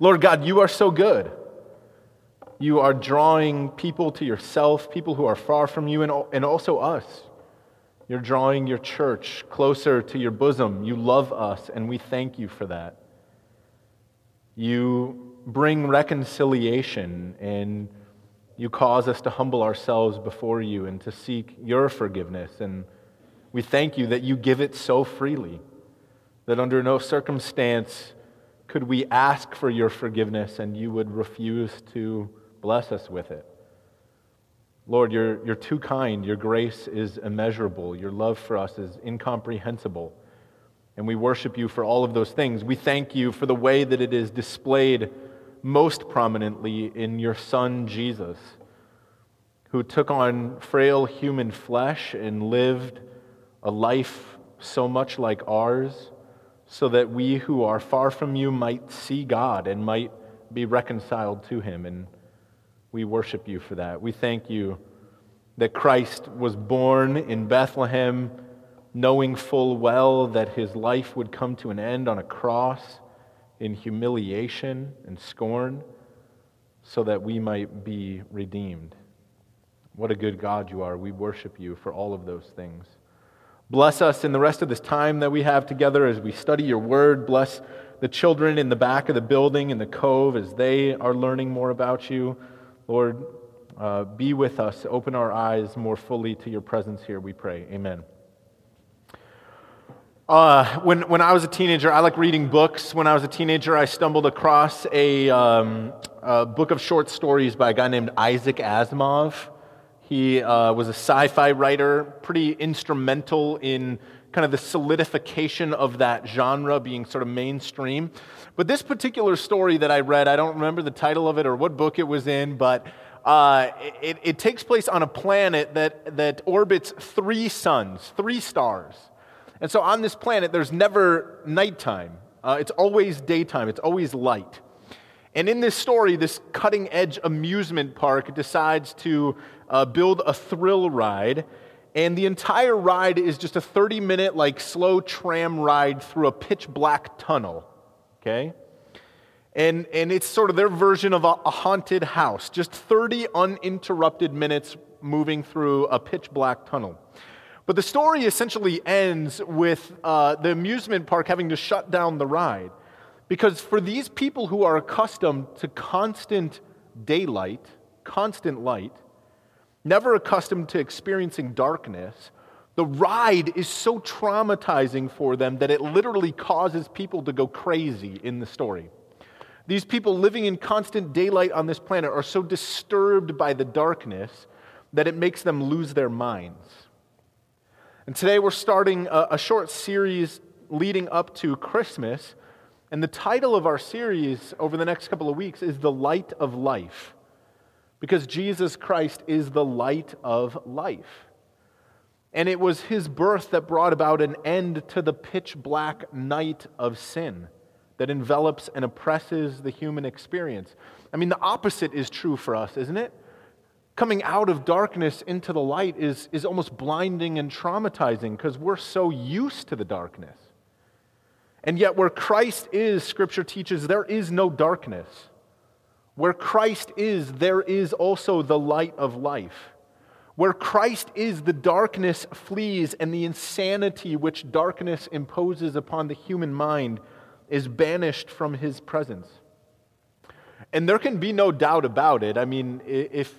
Lord God, you are so good. You are drawing people to yourself, people who are far from you, and, and also us. You're drawing your church closer to your bosom. You love us, and we thank you for that. You bring reconciliation, and you cause us to humble ourselves before you and to seek your forgiveness. And we thank you that you give it so freely, that under no circumstance could we ask for your forgiveness and you would refuse to bless us with it. Lord, you're, you're too kind. Your grace is immeasurable. Your love for us is incomprehensible. And we worship you for all of those things. We thank you for the way that it is displayed most prominently in your Son, Jesus, who took on frail human flesh and lived a life so much like ours, so that we who are far from you might see God and might be reconciled to him. And we worship you for that. We thank you that Christ was born in Bethlehem, knowing full well that his life would come to an end on a cross in humiliation and scorn, so that we might be redeemed. What a good God you are. We worship you for all of those things. Bless us in the rest of this time that we have together as we study your word. Bless the children in the back of the building in the cove as they are learning more about you. Lord, uh, be with us. Open our eyes more fully to your presence here, we pray. Amen. Uh, when, when I was a teenager, I like reading books. When I was a teenager, I stumbled across a, um, a book of short stories by a guy named Isaac Asimov. He uh, was a sci fi writer, pretty instrumental in kind of the solidification of that genre being sort of mainstream. But this particular story that I read, I don't remember the title of it or what book it was in, but uh, it, it, takes place on a planet that, that orbits three suns, three stars. And so on this planet, there's never nighttime, uh, it's always daytime, it's always light. And in this story, this cutting edge amusement park decides to uh, build a thrill ride and the entire ride is just a 30 minute, like, slow tram ride through a pitch black tunnel. Okay? And, and it's sort of their version of a, a haunted house. Just 30 uninterrupted minutes moving through a pitch black tunnel. But the story essentially ends with uh, the amusement park having to shut down the ride. Because for these people who are accustomed to constant daylight, constant light, never accustomed to experiencing darkness, the ride is so traumatizing for them that it literally causes people to go crazy in the story. These people living in constant daylight on this planet are so disturbed by the darkness that it makes them lose their minds. And today we're starting a, a short series leading up to Christmas. And the title of our series over the next couple of weeks is The Light of Life because Jesus Christ is the light of life. And it was his birth that brought about an end to the pitch black night of sin that envelops and oppresses the human experience. I mean, the opposite is true for us, isn't it? Coming out of darkness into the light is, is almost blinding and traumatizing because we're so used to the darkness. And yet, where Christ is, Scripture teaches, there is no darkness. Where Christ is, there is also the light of life. Where Christ is, the darkness flees, and the insanity which darkness imposes upon the human mind is banished from his presence. And there can be no doubt about it. I mean, if,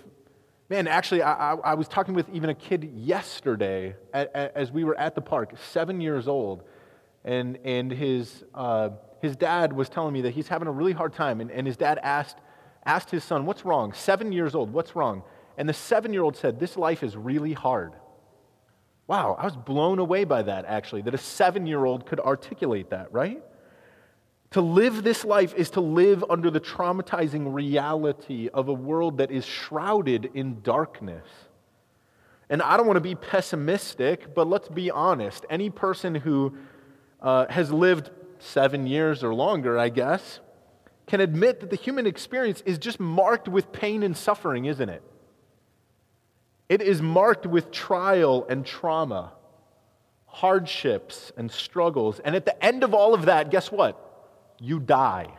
man, actually, I, I was talking with even a kid yesterday as we were at the park, seven years old, and, and his, uh, his dad was telling me that he's having a really hard time. And, and his dad asked, asked his son, What's wrong? Seven years old, what's wrong? And the seven year old said, This life is really hard. Wow, I was blown away by that, actually, that a seven year old could articulate that, right? To live this life is to live under the traumatizing reality of a world that is shrouded in darkness. And I don't want to be pessimistic, but let's be honest. Any person who uh, has lived seven years or longer, I guess, can admit that the human experience is just marked with pain and suffering, isn't it? It is marked with trial and trauma, hardships and struggles. And at the end of all of that, guess what? You die.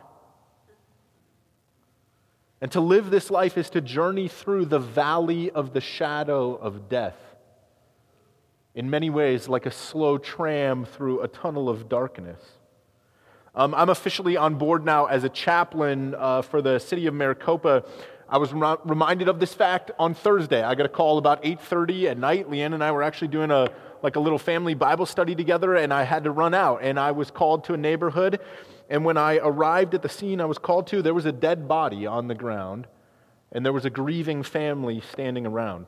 And to live this life is to journey through the valley of the shadow of death. In many ways, like a slow tram through a tunnel of darkness. Um, I'm officially on board now as a chaplain uh, for the city of Maricopa. I was re- reminded of this fact on Thursday. I got a call about 8:30 at night. Leanne and I were actually doing a like a little family Bible study together, and I had to run out. And I was called to a neighborhood, and when I arrived at the scene I was called to, there was a dead body on the ground, and there was a grieving family standing around.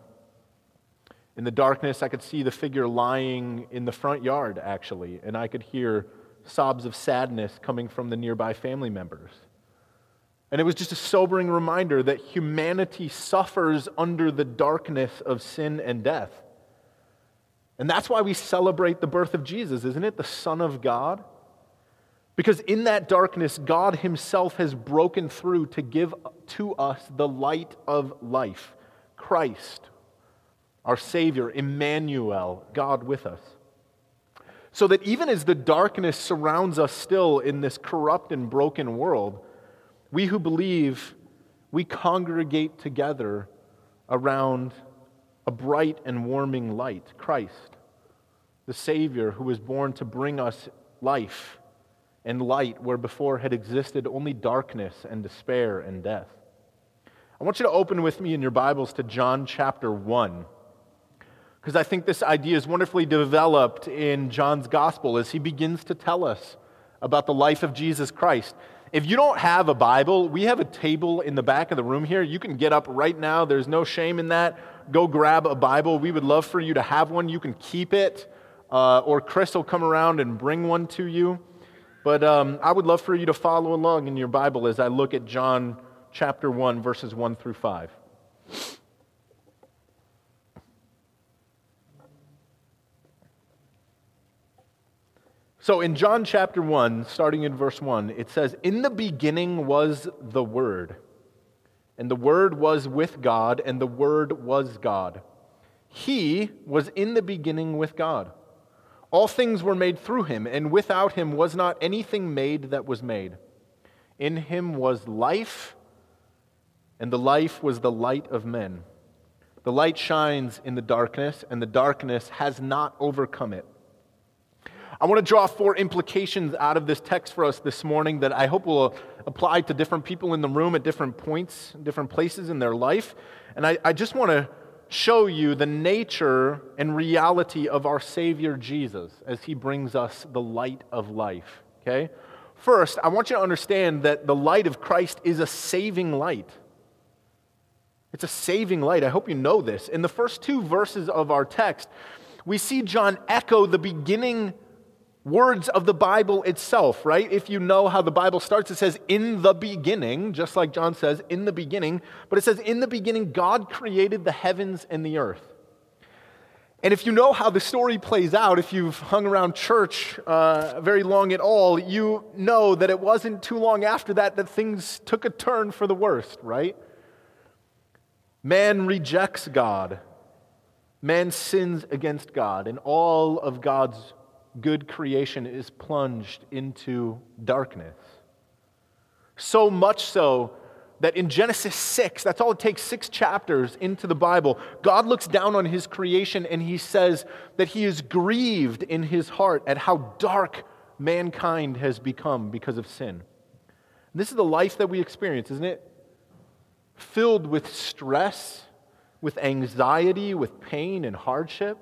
In the darkness, I could see the figure lying in the front yard, actually, and I could hear sobs of sadness coming from the nearby family members. And it was just a sobering reminder that humanity suffers under the darkness of sin and death. And that's why we celebrate the birth of Jesus, isn't it? The Son of God. Because in that darkness, God Himself has broken through to give to us the light of life Christ, our Savior, Emmanuel, God with us. So that even as the darkness surrounds us still in this corrupt and broken world, we who believe, we congregate together around a bright and warming light Christ, the Savior who was born to bring us life and light where before had existed only darkness and despair and death. I want you to open with me in your Bibles to John chapter 1 because I think this idea is wonderfully developed in John's gospel as he begins to tell us about the life of Jesus Christ. If you don't have a Bible, we have a table in the back of the room here. You can get up right now. There's no shame in that. Go grab a Bible. We would love for you to have one. You can keep it, uh, or Chris will come around and bring one to you. But um, I would love for you to follow along in your Bible as I look at John chapter 1, verses 1 through 5. So in John chapter 1, starting in verse 1, it says, In the beginning was the Word, and the Word was with God, and the Word was God. He was in the beginning with God. All things were made through him, and without him was not anything made that was made. In him was life, and the life was the light of men. The light shines in the darkness, and the darkness has not overcome it. I want to draw four implications out of this text for us this morning that I hope will apply to different people in the room at different points, different places in their life. And I, I just want to show you the nature and reality of our Savior Jesus as he brings us the light of life. Okay? First, I want you to understand that the light of Christ is a saving light. It's a saving light. I hope you know this. In the first two verses of our text, we see John echo the beginning words of the Bible itself, right? If you know how the Bible starts, it says, in the beginning, just like John says, in the beginning. But it says, in the beginning, God created the heavens and the earth. And if you know how the story plays out, if you've hung around church uh, very long at all, you know that it wasn't too long after that that things took a turn for the worst, right? Man rejects God. Man sins against God, and all of God's good creation is plunged into darkness. So much so that in Genesis 6, that's all it takes, six chapters into the Bible, God looks down on his creation and he says that he is grieved in his heart at how dark mankind has become because of sin. This is the life that we experience, isn't it? Filled with stress, with anxiety, with pain and hardship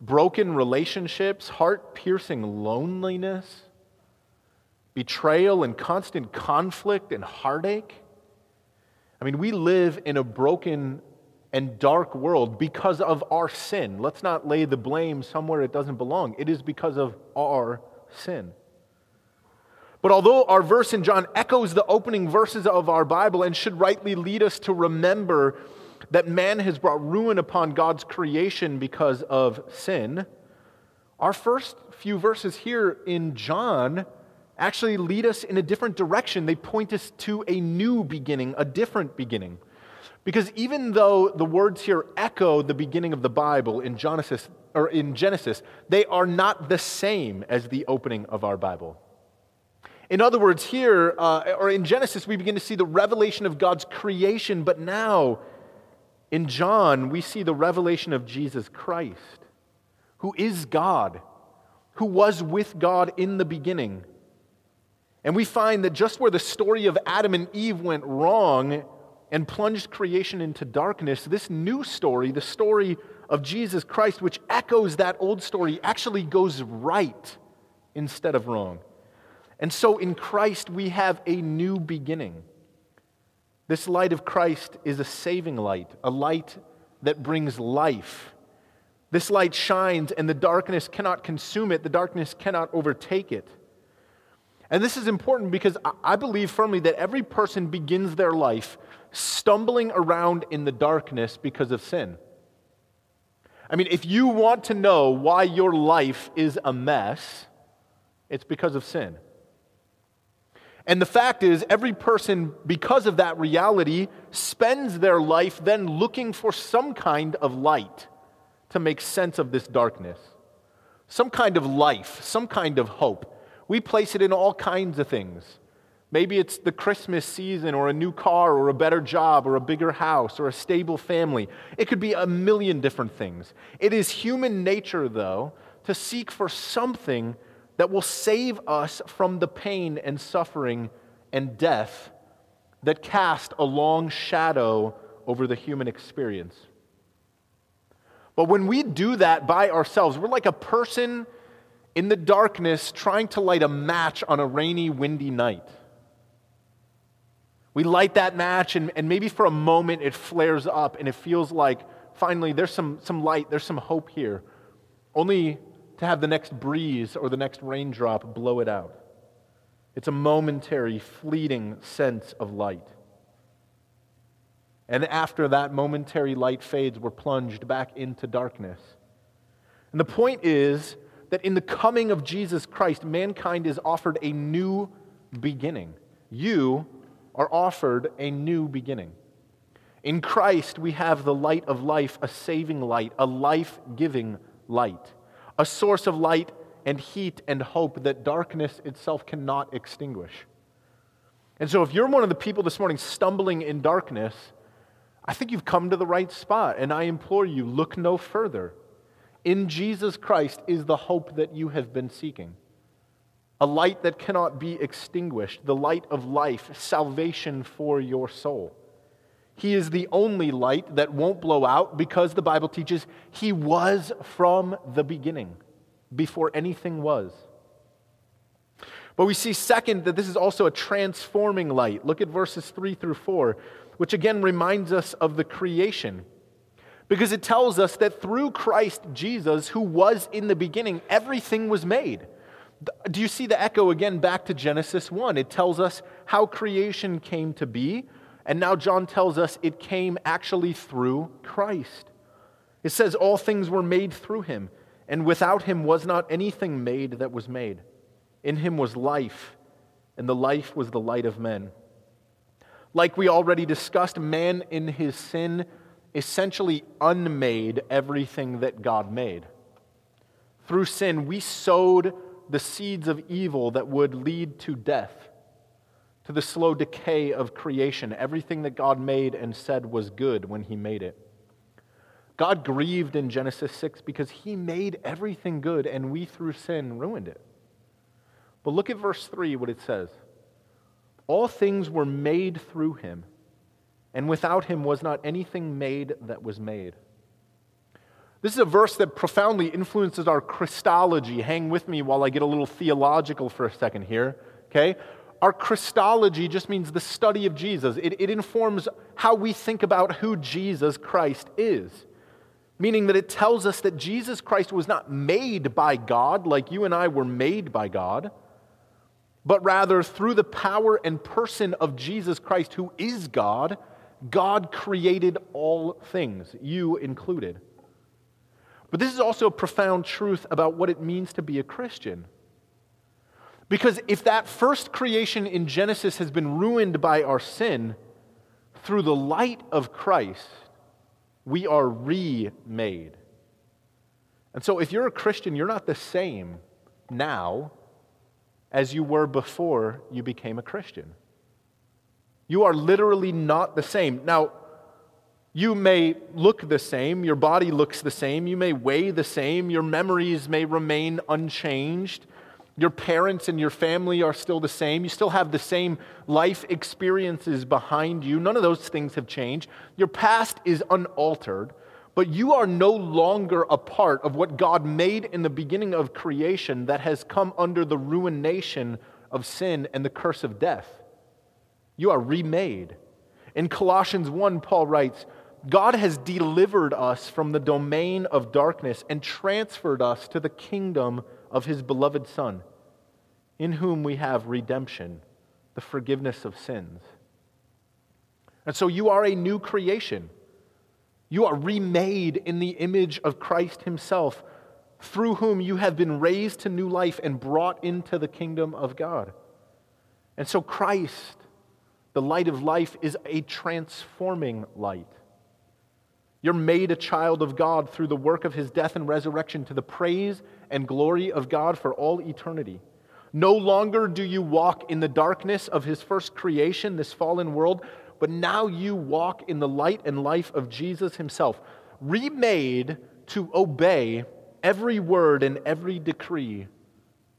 broken relationships, heart piercing loneliness, betrayal and constant conflict and heartache. I mean, we live in a broken and dark world because of our sin. Let's not lay the blame somewhere it doesn't belong. It is because of our sin. But although our verse in John echoes the opening verses of our Bible and should rightly lead us to remember that man has brought ruin upon God's creation because of sin, our first few verses here in John actually lead us in a different direction. They point us to a new beginning, a different beginning. Because even though the words here echo the beginning of the Bible in Genesis, or in Genesis, they are not the same as the opening of our Bible. In other words, here, uh, or in Genesis, we begin to see the revelation of God's creation, but now in John, we see the revelation of Jesus Christ, who is God, who was with God in the beginning. And we find that just where the story of Adam and Eve went wrong and plunged creation into darkness, this new story, the story of Jesus Christ, which echoes that old story, actually goes right instead of wrong. And so in Christ, we have a new beginning. This light of Christ is a saving light, a light that brings life. This light shines, and the darkness cannot consume it, the darkness cannot overtake it. And this is important because I believe firmly that every person begins their life stumbling around in the darkness because of sin. I mean, if you want to know why your life is a mess, it's because of sin. And the fact is, every person, because of that reality, spends their life then looking for some kind of light to make sense of this darkness, some kind of life, some kind of hope. We place it in all kinds of things. Maybe it's the Christmas season, or a new car, or a better job, or a bigger house, or a stable family. It could be a million different things. It is human nature, though, to seek for something that will save us from the pain and suffering and death that cast a long shadow over the human experience. But when we do that by ourselves, we're like a person in the darkness trying to light a match on a rainy, windy night. We light that match, and, and maybe for a moment it flares up and it feels like finally there's some, some light, there's some hope here. Only to have the next breeze or the next raindrop blow it out. It's a momentary, fleeting sense of light. And after that momentary light fades, we're plunged back into darkness. And the point is that in the coming of Jesus Christ, mankind is offered a new beginning. You are offered a new beginning. In Christ, we have the light of life, a saving light, a life giving light a source of light and heat and hope that darkness itself cannot extinguish. And so, if you're one of the people this morning stumbling in darkness, I think you've come to the right spot. And I implore you, look no further. In Jesus Christ is the hope that you have been seeking a light that cannot be extinguished, the light of life, salvation for your soul. He is the only light that won't blow out because the Bible teaches he was from the beginning, before anything was. But we see, second, that this is also a transforming light. Look at verses 3 through 4, which again reminds us of the creation. Because it tells us that through Christ Jesus, who was in the beginning, everything was made. Do you see the echo again back to Genesis 1? It tells us how creation came to be and now John tells us it came actually through Christ. It says all things were made through him, and without him was not anything made that was made. In him was life, and the life was the light of men. Like we already discussed, man in his sin essentially unmade everything that God made. Through sin, we sowed the seeds of evil that would lead to death to the slow decay of creation. Everything that God made and said was good when He made it. God grieved in Genesis 6 because He made everything good and we, through sin, ruined it. But look at verse 3, what it says All things were made through Him, and without Him was not anything made that was made. This is a verse that profoundly influences our Christology. Hang with me while I get a little theological for a second here. Okay? Our Christology just means the study of Jesus. It, it informs how we think about who Jesus Christ is, meaning that it tells us that Jesus Christ was not made by God like you and I were made by God, but rather through the power and person of Jesus Christ, who is God, God created all things, you included. But this is also a profound truth about what it means to be a Christian. Because if that first creation in Genesis has been ruined by our sin, through the light of Christ, we are remade. And so if you're a Christian, you're not the same now as you were before you became a Christian. You are literally not the same. Now, you may look the same, your body looks the same, you may weigh the same, your memories may remain unchanged, your parents and your family are still the same, you still have the same life experiences behind you. None of those things have changed. Your past is unaltered, but you are no longer a part of what God made in the beginning of creation that has come under the ruination of sin and the curse of death. You are remade. In Colossians 1, Paul writes, God has delivered us from the domain of darkness and transferred us to the kingdom of his beloved Son, in whom we have redemption, the forgiveness of sins. And so you are a new creation. You are remade in the image of Christ himself, through whom you have been raised to new life and brought into the kingdom of God. And so Christ, the light of life, is a transforming light. You're made a child of God through the work of his death and resurrection to the praise and glory of God for all eternity. No longer do you walk in the darkness of his first creation, this fallen world, but now you walk in the light and life of Jesus himself, remade to obey every word and every decree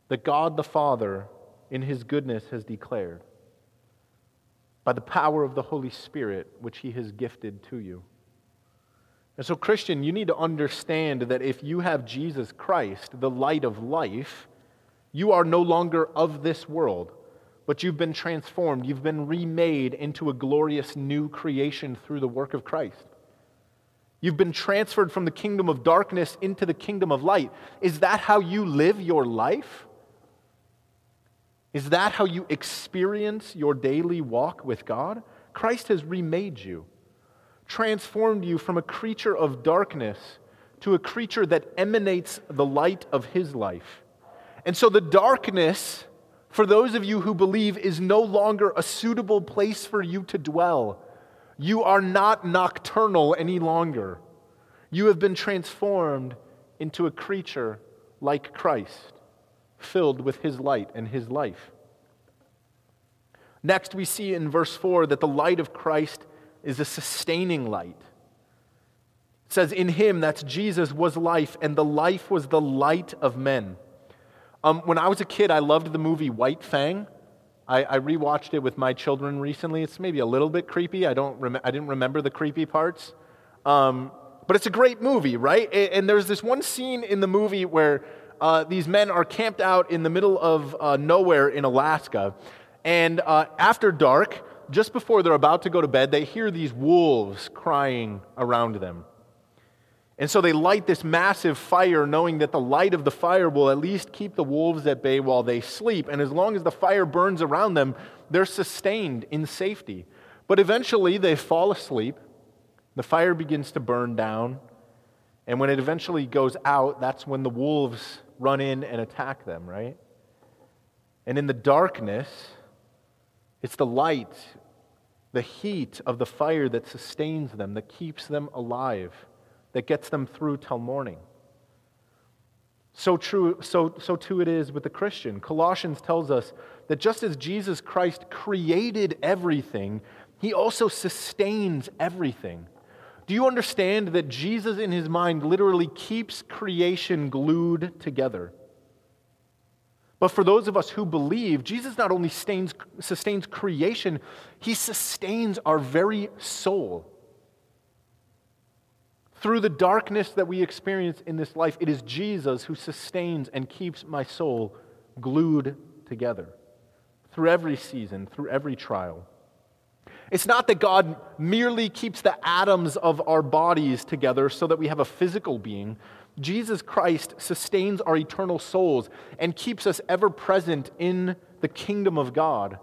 that God the Father, in his goodness, has declared by the power of the Holy Spirit, which he has gifted to you. And so, Christian, you need to understand that if you have Jesus Christ, the light of life, you are no longer of this world, but you've been transformed. You've been remade into a glorious new creation through the work of Christ. You've been transferred from the kingdom of darkness into the kingdom of light. Is that how you live your life? Is that how you experience your daily walk with God? Christ has remade you transformed you from a creature of darkness to a creature that emanates the light of his life. And so the darkness, for those of you who believe, is no longer a suitable place for you to dwell. You are not nocturnal any longer. You have been transformed into a creature like Christ, filled with his light and his life. Next, we see in verse 4 that the light of Christ is a sustaining light. It says, In him, that's Jesus, was life, and the life was the light of men. Um, when I was a kid, I loved the movie White Fang. I, I rewatched it with my children recently. It's maybe a little bit creepy. I, don't rem- I didn't remember the creepy parts. Um, but it's a great movie, right? And there's this one scene in the movie where uh, these men are camped out in the middle of uh, nowhere in Alaska. And uh, after dark, just before they're about to go to bed, they hear these wolves crying around them. And so they light this massive fire, knowing that the light of the fire will at least keep the wolves at bay while they sleep. And as long as the fire burns around them, they're sustained in safety. But eventually they fall asleep. The fire begins to burn down. And when it eventually goes out, that's when the wolves run in and attack them, right? And in the darkness, it's the light, the heat of the fire that sustains them, that keeps them alive, that gets them through till morning. So true, so, so too it is with the Christian. Colossians tells us that just as Jesus Christ created everything, he also sustains everything. Do you understand that Jesus, in his mind, literally keeps creation glued together? But for those of us who believe, Jesus not only sustains, sustains creation, he sustains our very soul. Through the darkness that we experience in this life, it is Jesus who sustains and keeps my soul glued together through every season, through every trial. It's not that God merely keeps the atoms of our bodies together so that we have a physical being, Jesus Christ sustains our eternal souls and keeps us ever present in the kingdom of God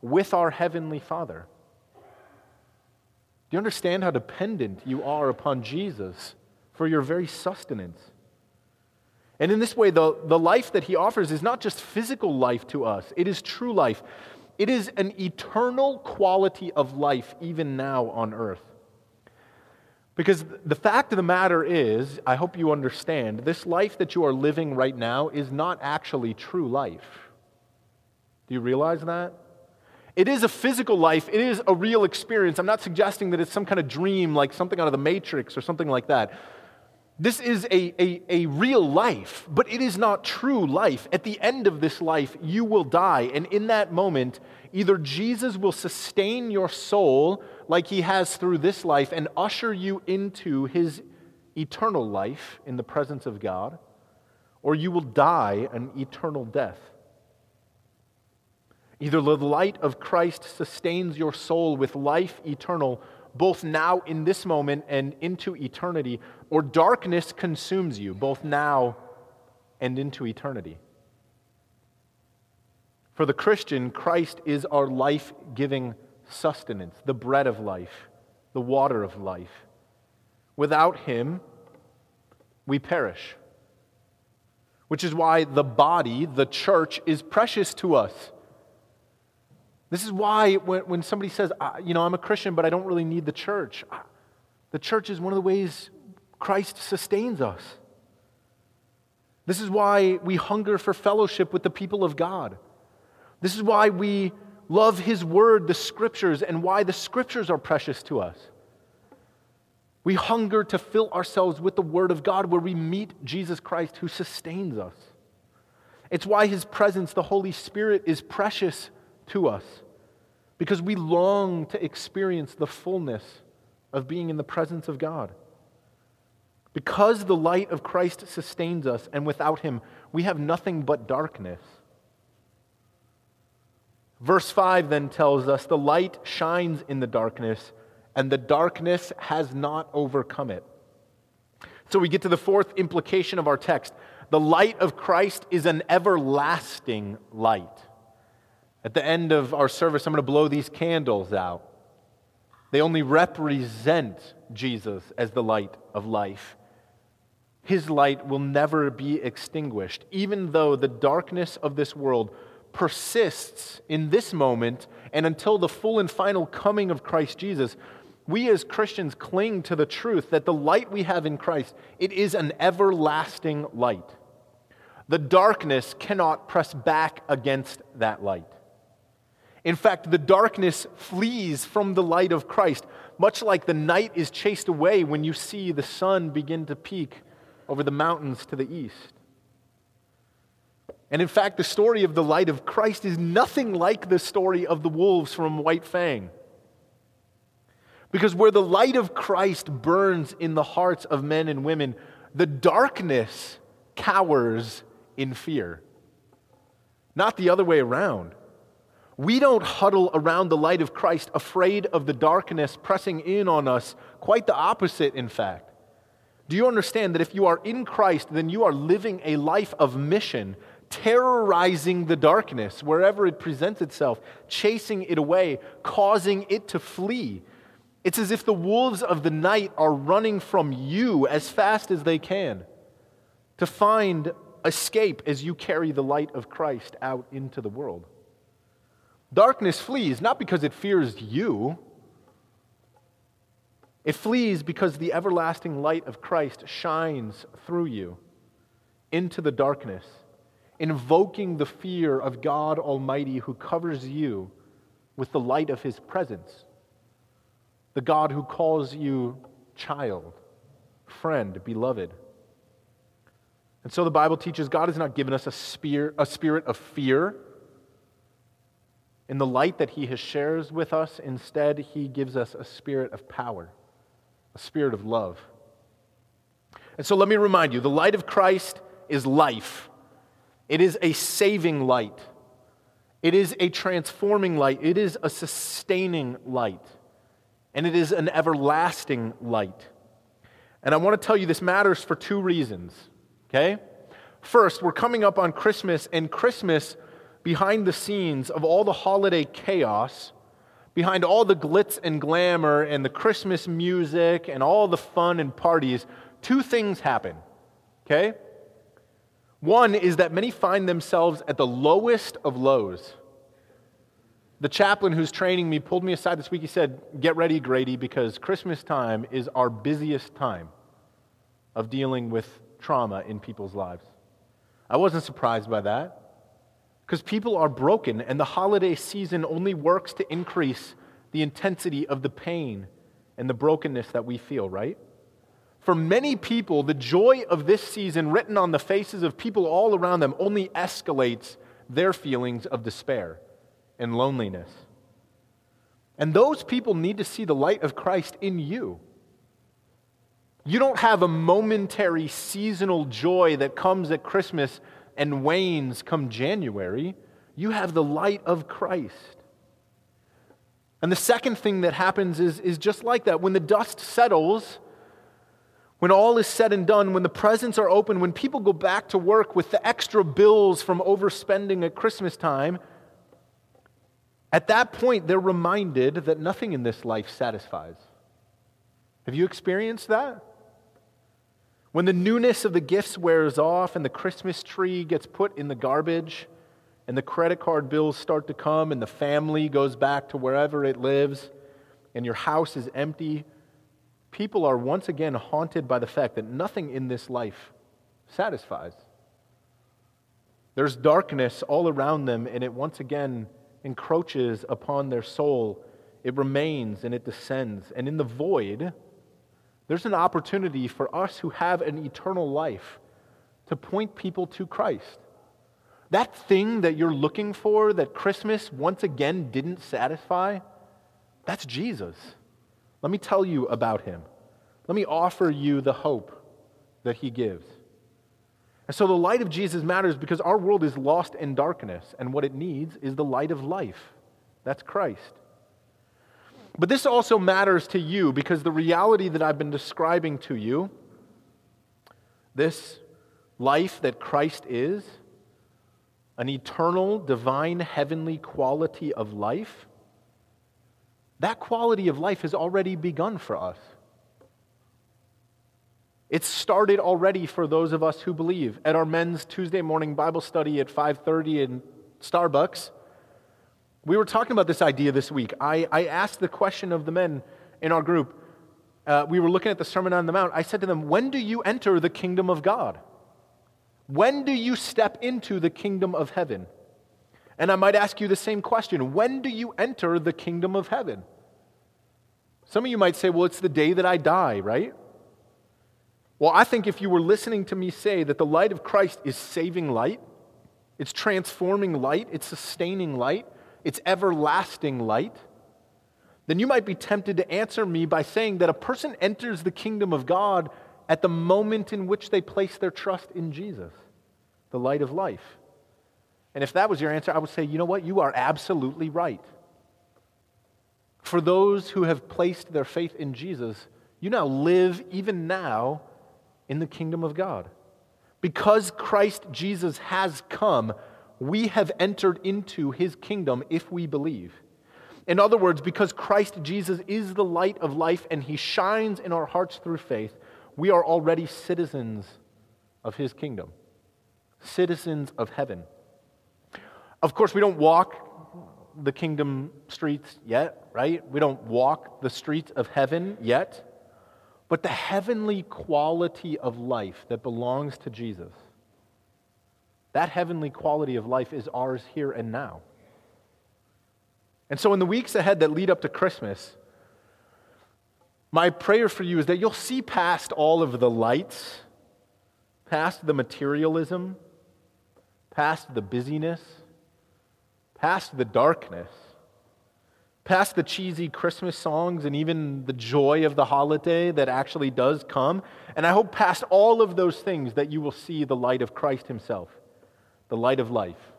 with our heavenly Father. Do you understand how dependent you are upon Jesus for your very sustenance? And in this way, the, the life that he offers is not just physical life to us, it is true life. It is an eternal quality of life, even now on earth. Because the fact of the matter is, I hope you understand, this life that you are living right now is not actually true life. Do you realize that? It is a physical life, it is a real experience. I'm not suggesting that it's some kind of dream, like something out of the Matrix or something like that. This is a, a, a, real life, but it is not true life. At the end of this life, you will die. And in that moment, either Jesus will sustain your soul like he has through this life and usher you into his eternal life in the presence of God, or you will die an eternal death. Either the light of Christ sustains your soul with life eternal, both now in this moment and into eternity, or darkness consumes you, both now and into eternity. For the Christian, Christ is our life giving sustenance, the bread of life, the water of life. Without him, we perish. Which is why the body, the church, is precious to us. This is why when, when somebody says, you know, I'm a Christian, but I don't really need the church, the church is one of the ways Christ sustains us. This is why we hunger for fellowship with the people of God. This is why we love His Word, the Scriptures, and why the Scriptures are precious to us. We hunger to fill ourselves with the Word of God where we meet Jesus Christ who sustains us. It's why His presence, the Holy Spirit, is precious to us because we long to experience the fullness of being in the presence of God. Because the light of Christ sustains us, and without Him, we have nothing but darkness. Verse 5 then tells us the light shines in the darkness, and the darkness has not overcome it. So we get to the fourth implication of our text. The light of Christ is an everlasting light. At the end of our service, I'm going to blow these candles out. They only represent Jesus as the light of life. His light will never be extinguished, even though the darkness of this world persists in this moment and until the full and final coming of Christ Jesus, we as Christians cling to the truth that the light we have in Christ, it is an everlasting light. The darkness cannot press back against that light. In fact, the darkness flees from the light of Christ, much like the night is chased away when you see the sun begin to peek over the mountains to the east. And in fact, the story of the light of Christ is nothing like the story of the wolves from White Fang. Because where the light of Christ burns in the hearts of men and women, the darkness cowers in fear. Not the other way around. We don't huddle around the light of Christ afraid of the darkness pressing in on us. Quite the opposite, in fact. Do you understand that if you are in Christ, then you are living a life of mission terrorizing the darkness wherever it presents itself, chasing it away, causing it to flee. It's as if the wolves of the night are running from you as fast as they can to find escape as you carry the light of Christ out into the world. Darkness flees not because it fears you, it flees because the everlasting light of Christ shines through you into the darkness invoking the fear of God Almighty who covers you with the light of his presence, the God who calls you child, friend, beloved. And so the Bible teaches God has not given us a, spear, a spirit of fear. In the light that he has shares with us, instead, he gives us a spirit of power, a spirit of love. And so let me remind you the light of Christ is life. It is a saving light. It is a transforming light. It is a sustaining light. And it is an everlasting light. And I want to tell you this matters for two reasons. Okay? First, we're coming up on Christmas, and Christmas, behind the scenes of all the holiday chaos, behind all the glitz and glamour and the Christmas music and all the fun and parties, two things happen. Okay? One is that many find themselves at the lowest of lows. The chaplain who's training me pulled me aside this week. He said, Get ready, Grady, because Christmas time is our busiest time of dealing with trauma in people's lives. I wasn't surprised by that. Because people are broken, and the holiday season only works to increase the intensity of the pain and the brokenness that we feel, right? For many people, the joy of this season, written on the faces of people all around them, only escalates their feelings of despair and loneliness. And those people need to see the light of Christ in you. You don't have a momentary seasonal joy that comes at Christmas and wanes come January. You have the light of Christ. And the second thing that happens is, is just like that. When the dust settles, when all is said and done, when the presents are open, when people go back to work with the extra bills from overspending at Christmas time, at that point they're reminded that nothing in this life satisfies. Have you experienced that? When the newness of the gifts wears off and the Christmas tree gets put in the garbage and the credit card bills start to come and the family goes back to wherever it lives and your house is empty, people are once again haunted by the fact that nothing in this life satisfies. There's darkness all around them, and it once again encroaches upon their soul. It remains and it descends. And in the void, there's an opportunity for us who have an eternal life to point people to Christ. That thing that you're looking for that Christmas once again didn't satisfy, that's Jesus. Let me tell you about him. Let me offer you the hope that he gives. And so the light of Jesus matters because our world is lost in darkness, and what it needs is the light of life. That's Christ. But this also matters to you because the reality that I've been describing to you, this life that Christ is, an eternal, divine, heavenly quality of life, that quality of life has already begun for us. It's started already for those of us who believe. At our men's Tuesday morning Bible study at 5:30 in Starbucks, we were talking about this idea this week. I, I asked the question of the men in our group. Uh, we were looking at the Sermon on the Mount. I said to them, When do you enter the kingdom of God? When do you step into the kingdom of heaven? And I might ask you the same question When do you enter the kingdom of heaven? Some of you might say, Well, it's the day that I die, right? Well, I think if you were listening to me say that the light of Christ is saving light, it's transforming light, it's sustaining light, it's everlasting light, then you might be tempted to answer me by saying that a person enters the kingdom of God at the moment in which they place their trust in Jesus, the light of life. And if that was your answer, I would say, you know what? You are absolutely right. For those who have placed their faith in Jesus, you now live, even now, in the kingdom of God. Because Christ Jesus has come, we have entered into his kingdom if we believe. In other words, because Christ Jesus is the light of life and he shines in our hearts through faith, we are already citizens of his kingdom, citizens of heaven. Of course, we don't walk the kingdom streets yet, right? We don't walk the streets of heaven yet. But the heavenly quality of life that belongs to Jesus that heavenly quality of life is ours here and now. And so, in the weeks ahead that lead up to Christmas, my prayer for you is that you'll see past all of the lights, past the materialism, past the busyness, past the darkness, past the cheesy Christmas songs and even the joy of the holiday that actually does come. And I hope past all of those things that you will see the light of Christ Himself the light of life,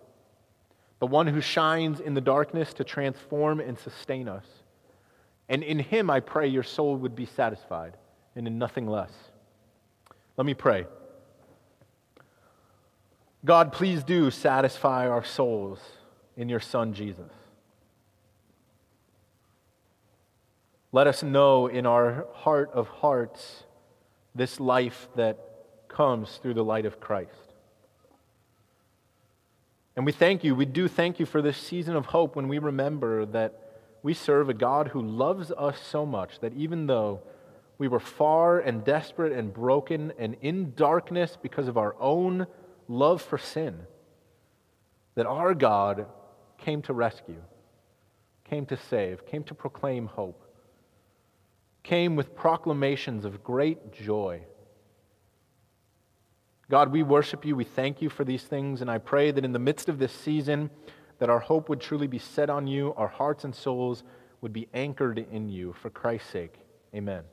the one who shines in the darkness to transform and sustain us. And in him, I pray your soul would be satisfied, and in nothing less. Let me pray. God, please do satisfy our souls in your Son, Jesus. Let us know in our heart of hearts this life that comes through the light of Christ. And we thank you, we do thank you for this season of hope when we remember that we serve a God who loves us so much that even though we were far and desperate and broken and in darkness because of our own love for sin, that our God came to rescue, came to save, came to proclaim hope, came with proclamations of great joy. God, we worship you. We thank you for these things. And I pray that in the midst of this season, that our hope would truly be set on you, our hearts and souls would be anchored in you for Christ's sake. Amen.